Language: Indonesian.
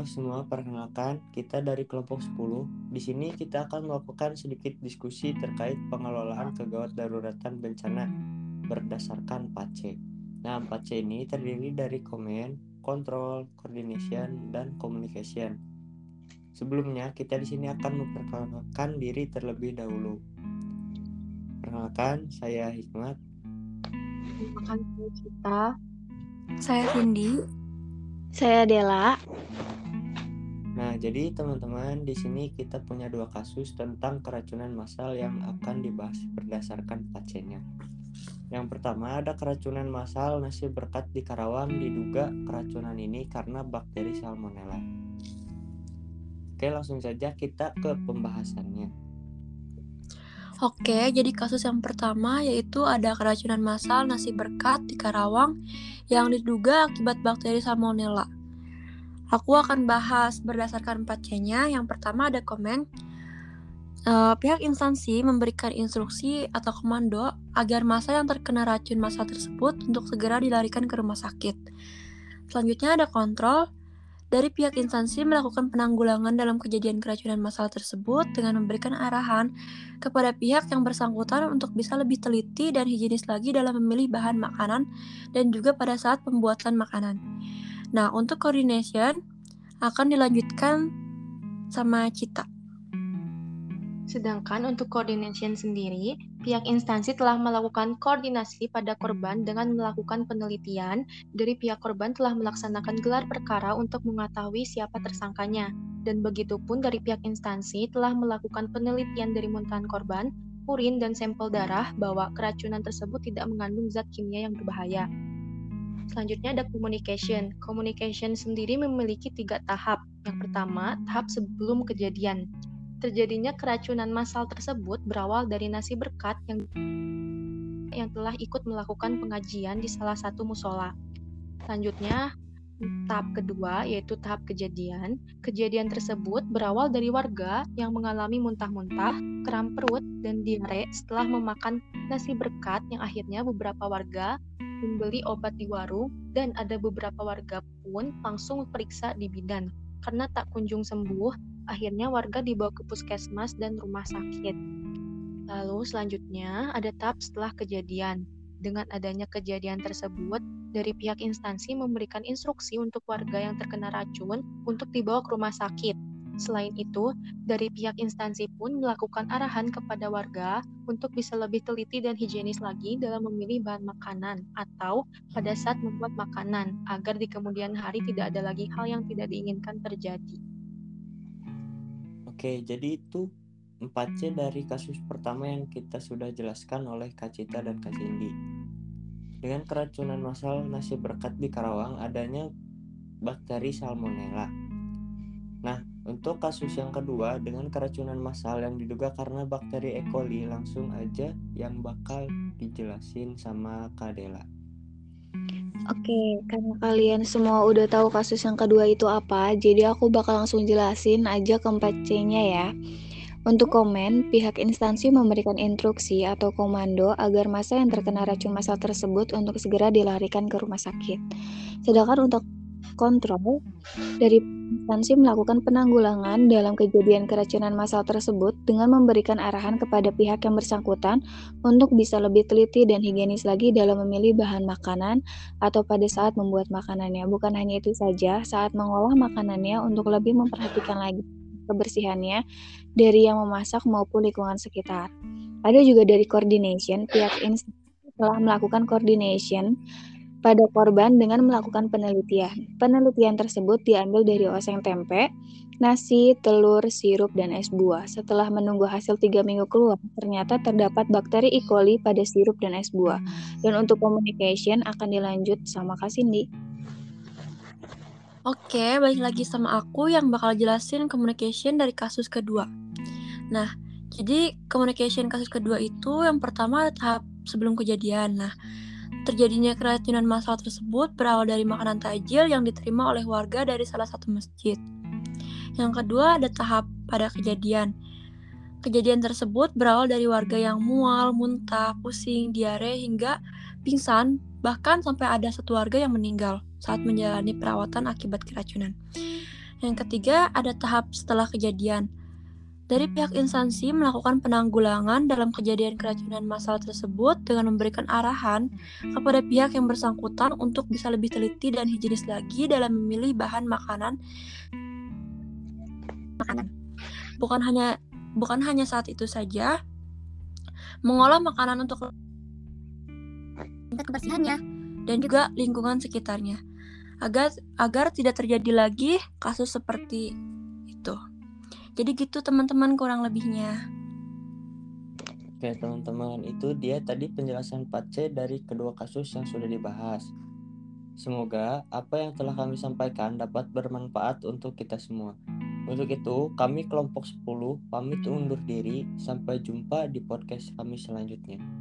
halo semua, perkenalkan kita dari kelompok 10. Di sini kita akan melakukan sedikit diskusi terkait pengelolaan kegawat daruratan bencana berdasarkan PACE. Nah, PACE ini terdiri dari Command, Control, Coordination, dan Communication. Sebelumnya, kita di sini akan memperkenalkan diri terlebih dahulu. Perkenalkan, saya Hikmat. Perkenalkan kita. Saya Cindy. Saya Dela. Nah, jadi teman-teman di sini kita punya dua kasus tentang keracunan massal yang akan dibahas berdasarkan pasiennya. Yang pertama ada keracunan massal nasi berkat di Karawang diduga keracunan ini karena bakteri salmonella. Oke, langsung saja kita ke pembahasannya. Oke, jadi kasus yang pertama yaitu ada keracunan massal nasi berkat di Karawang yang diduga akibat bakteri Salmonella. Aku akan bahas berdasarkan 4C-nya. Yang pertama ada komen. Uh, pihak instansi memberikan instruksi atau komando agar masa yang terkena racun masa tersebut untuk segera dilarikan ke rumah sakit. Selanjutnya ada kontrol. Dari pihak instansi melakukan penanggulangan dalam kejadian keracunan massal tersebut dengan memberikan arahan kepada pihak yang bersangkutan untuk bisa lebih teliti dan higienis lagi dalam memilih bahan makanan dan juga pada saat pembuatan makanan. Nah, untuk coordination akan dilanjutkan sama Cita. Sedangkan untuk coordination sendiri, pihak instansi telah melakukan koordinasi pada korban dengan melakukan penelitian. Dari pihak korban telah melaksanakan gelar perkara untuk mengetahui siapa tersangkanya. Dan begitu pun dari pihak instansi telah melakukan penelitian dari muntahan korban, urin, dan sampel darah bahwa keracunan tersebut tidak mengandung zat kimia yang berbahaya. Selanjutnya ada communication. Communication sendiri memiliki tiga tahap. Yang pertama, tahap sebelum kejadian Terjadinya keracunan massal tersebut berawal dari nasi berkat yang yang telah ikut melakukan pengajian di salah satu musola. Selanjutnya, tahap kedua yaitu tahap kejadian. Kejadian tersebut berawal dari warga yang mengalami muntah-muntah, kram perut, dan diare setelah memakan nasi berkat yang akhirnya beberapa warga membeli obat di warung dan ada beberapa warga pun langsung periksa di bidan. Karena tak kunjung sembuh, Akhirnya warga dibawa ke puskesmas dan rumah sakit. Lalu selanjutnya ada tahap setelah kejadian. Dengan adanya kejadian tersebut, dari pihak instansi memberikan instruksi untuk warga yang terkena racun untuk dibawa ke rumah sakit. Selain itu, dari pihak instansi pun melakukan arahan kepada warga untuk bisa lebih teliti dan higienis lagi dalam memilih bahan makanan atau pada saat membuat makanan agar di kemudian hari tidak ada lagi hal yang tidak diinginkan terjadi. Oke, jadi itu 4C dari kasus pertama yang kita sudah jelaskan oleh Kak Cita dan Kak Cindy. Dengan keracunan massal nasi berkat di Karawang adanya bakteri Salmonella. Untuk kasus yang kedua dengan keracunan massal yang diduga karena bakteri E. coli langsung aja yang bakal dijelasin sama Kadela. Oke, karena kalian semua udah tahu kasus yang kedua itu apa, jadi aku bakal langsung jelasin aja keempat C-nya ya. Untuk komen, pihak instansi memberikan instruksi atau komando agar masa yang terkena racun masal tersebut untuk segera dilarikan ke rumah sakit. Sedangkan untuk kontrol dari instansi melakukan penanggulangan dalam kejadian keracunan massal tersebut dengan memberikan arahan kepada pihak yang bersangkutan untuk bisa lebih teliti dan higienis lagi dalam memilih bahan makanan atau pada saat membuat makanannya. Bukan hanya itu saja, saat mengolah makanannya untuk lebih memperhatikan lagi kebersihannya dari yang memasak maupun lingkungan sekitar. Ada juga dari coordination, pihak instansi telah melakukan coordination pada korban dengan melakukan penelitian. Penelitian tersebut diambil dari oseng tempe, nasi, telur, sirup, dan es buah. Setelah menunggu hasil tiga minggu keluar, ternyata terdapat bakteri E. coli pada sirup dan es buah. Dan untuk communication akan dilanjut sama Kak Cindy. Oke, balik lagi sama aku yang bakal jelasin communication dari kasus kedua. Nah, jadi communication kasus kedua itu yang pertama tahap sebelum kejadian. Nah, Terjadinya keracunan massal tersebut berawal dari makanan tajil yang diterima oleh warga dari salah satu masjid. Yang kedua ada tahap pada kejadian. Kejadian tersebut berawal dari warga yang mual, muntah, pusing, diare, hingga pingsan, bahkan sampai ada satu warga yang meninggal saat menjalani perawatan akibat keracunan. Yang ketiga, ada tahap setelah kejadian. Dari pihak instansi melakukan penanggulangan dalam kejadian keracunan massal tersebut dengan memberikan arahan kepada pihak yang bersangkutan untuk bisa lebih teliti dan higienis lagi dalam memilih bahan makanan. Makanan. Bukan hanya bukan hanya saat itu saja, mengolah makanan untuk kebersihannya dan juga lingkungan sekitarnya agar agar tidak terjadi lagi kasus seperti. Jadi gitu teman-teman kurang lebihnya. Oke teman-teman, itu dia tadi penjelasan 4C dari kedua kasus yang sudah dibahas. Semoga apa yang telah kami sampaikan dapat bermanfaat untuk kita semua. Untuk itu, kami kelompok 10 pamit undur diri. Sampai jumpa di podcast kami selanjutnya.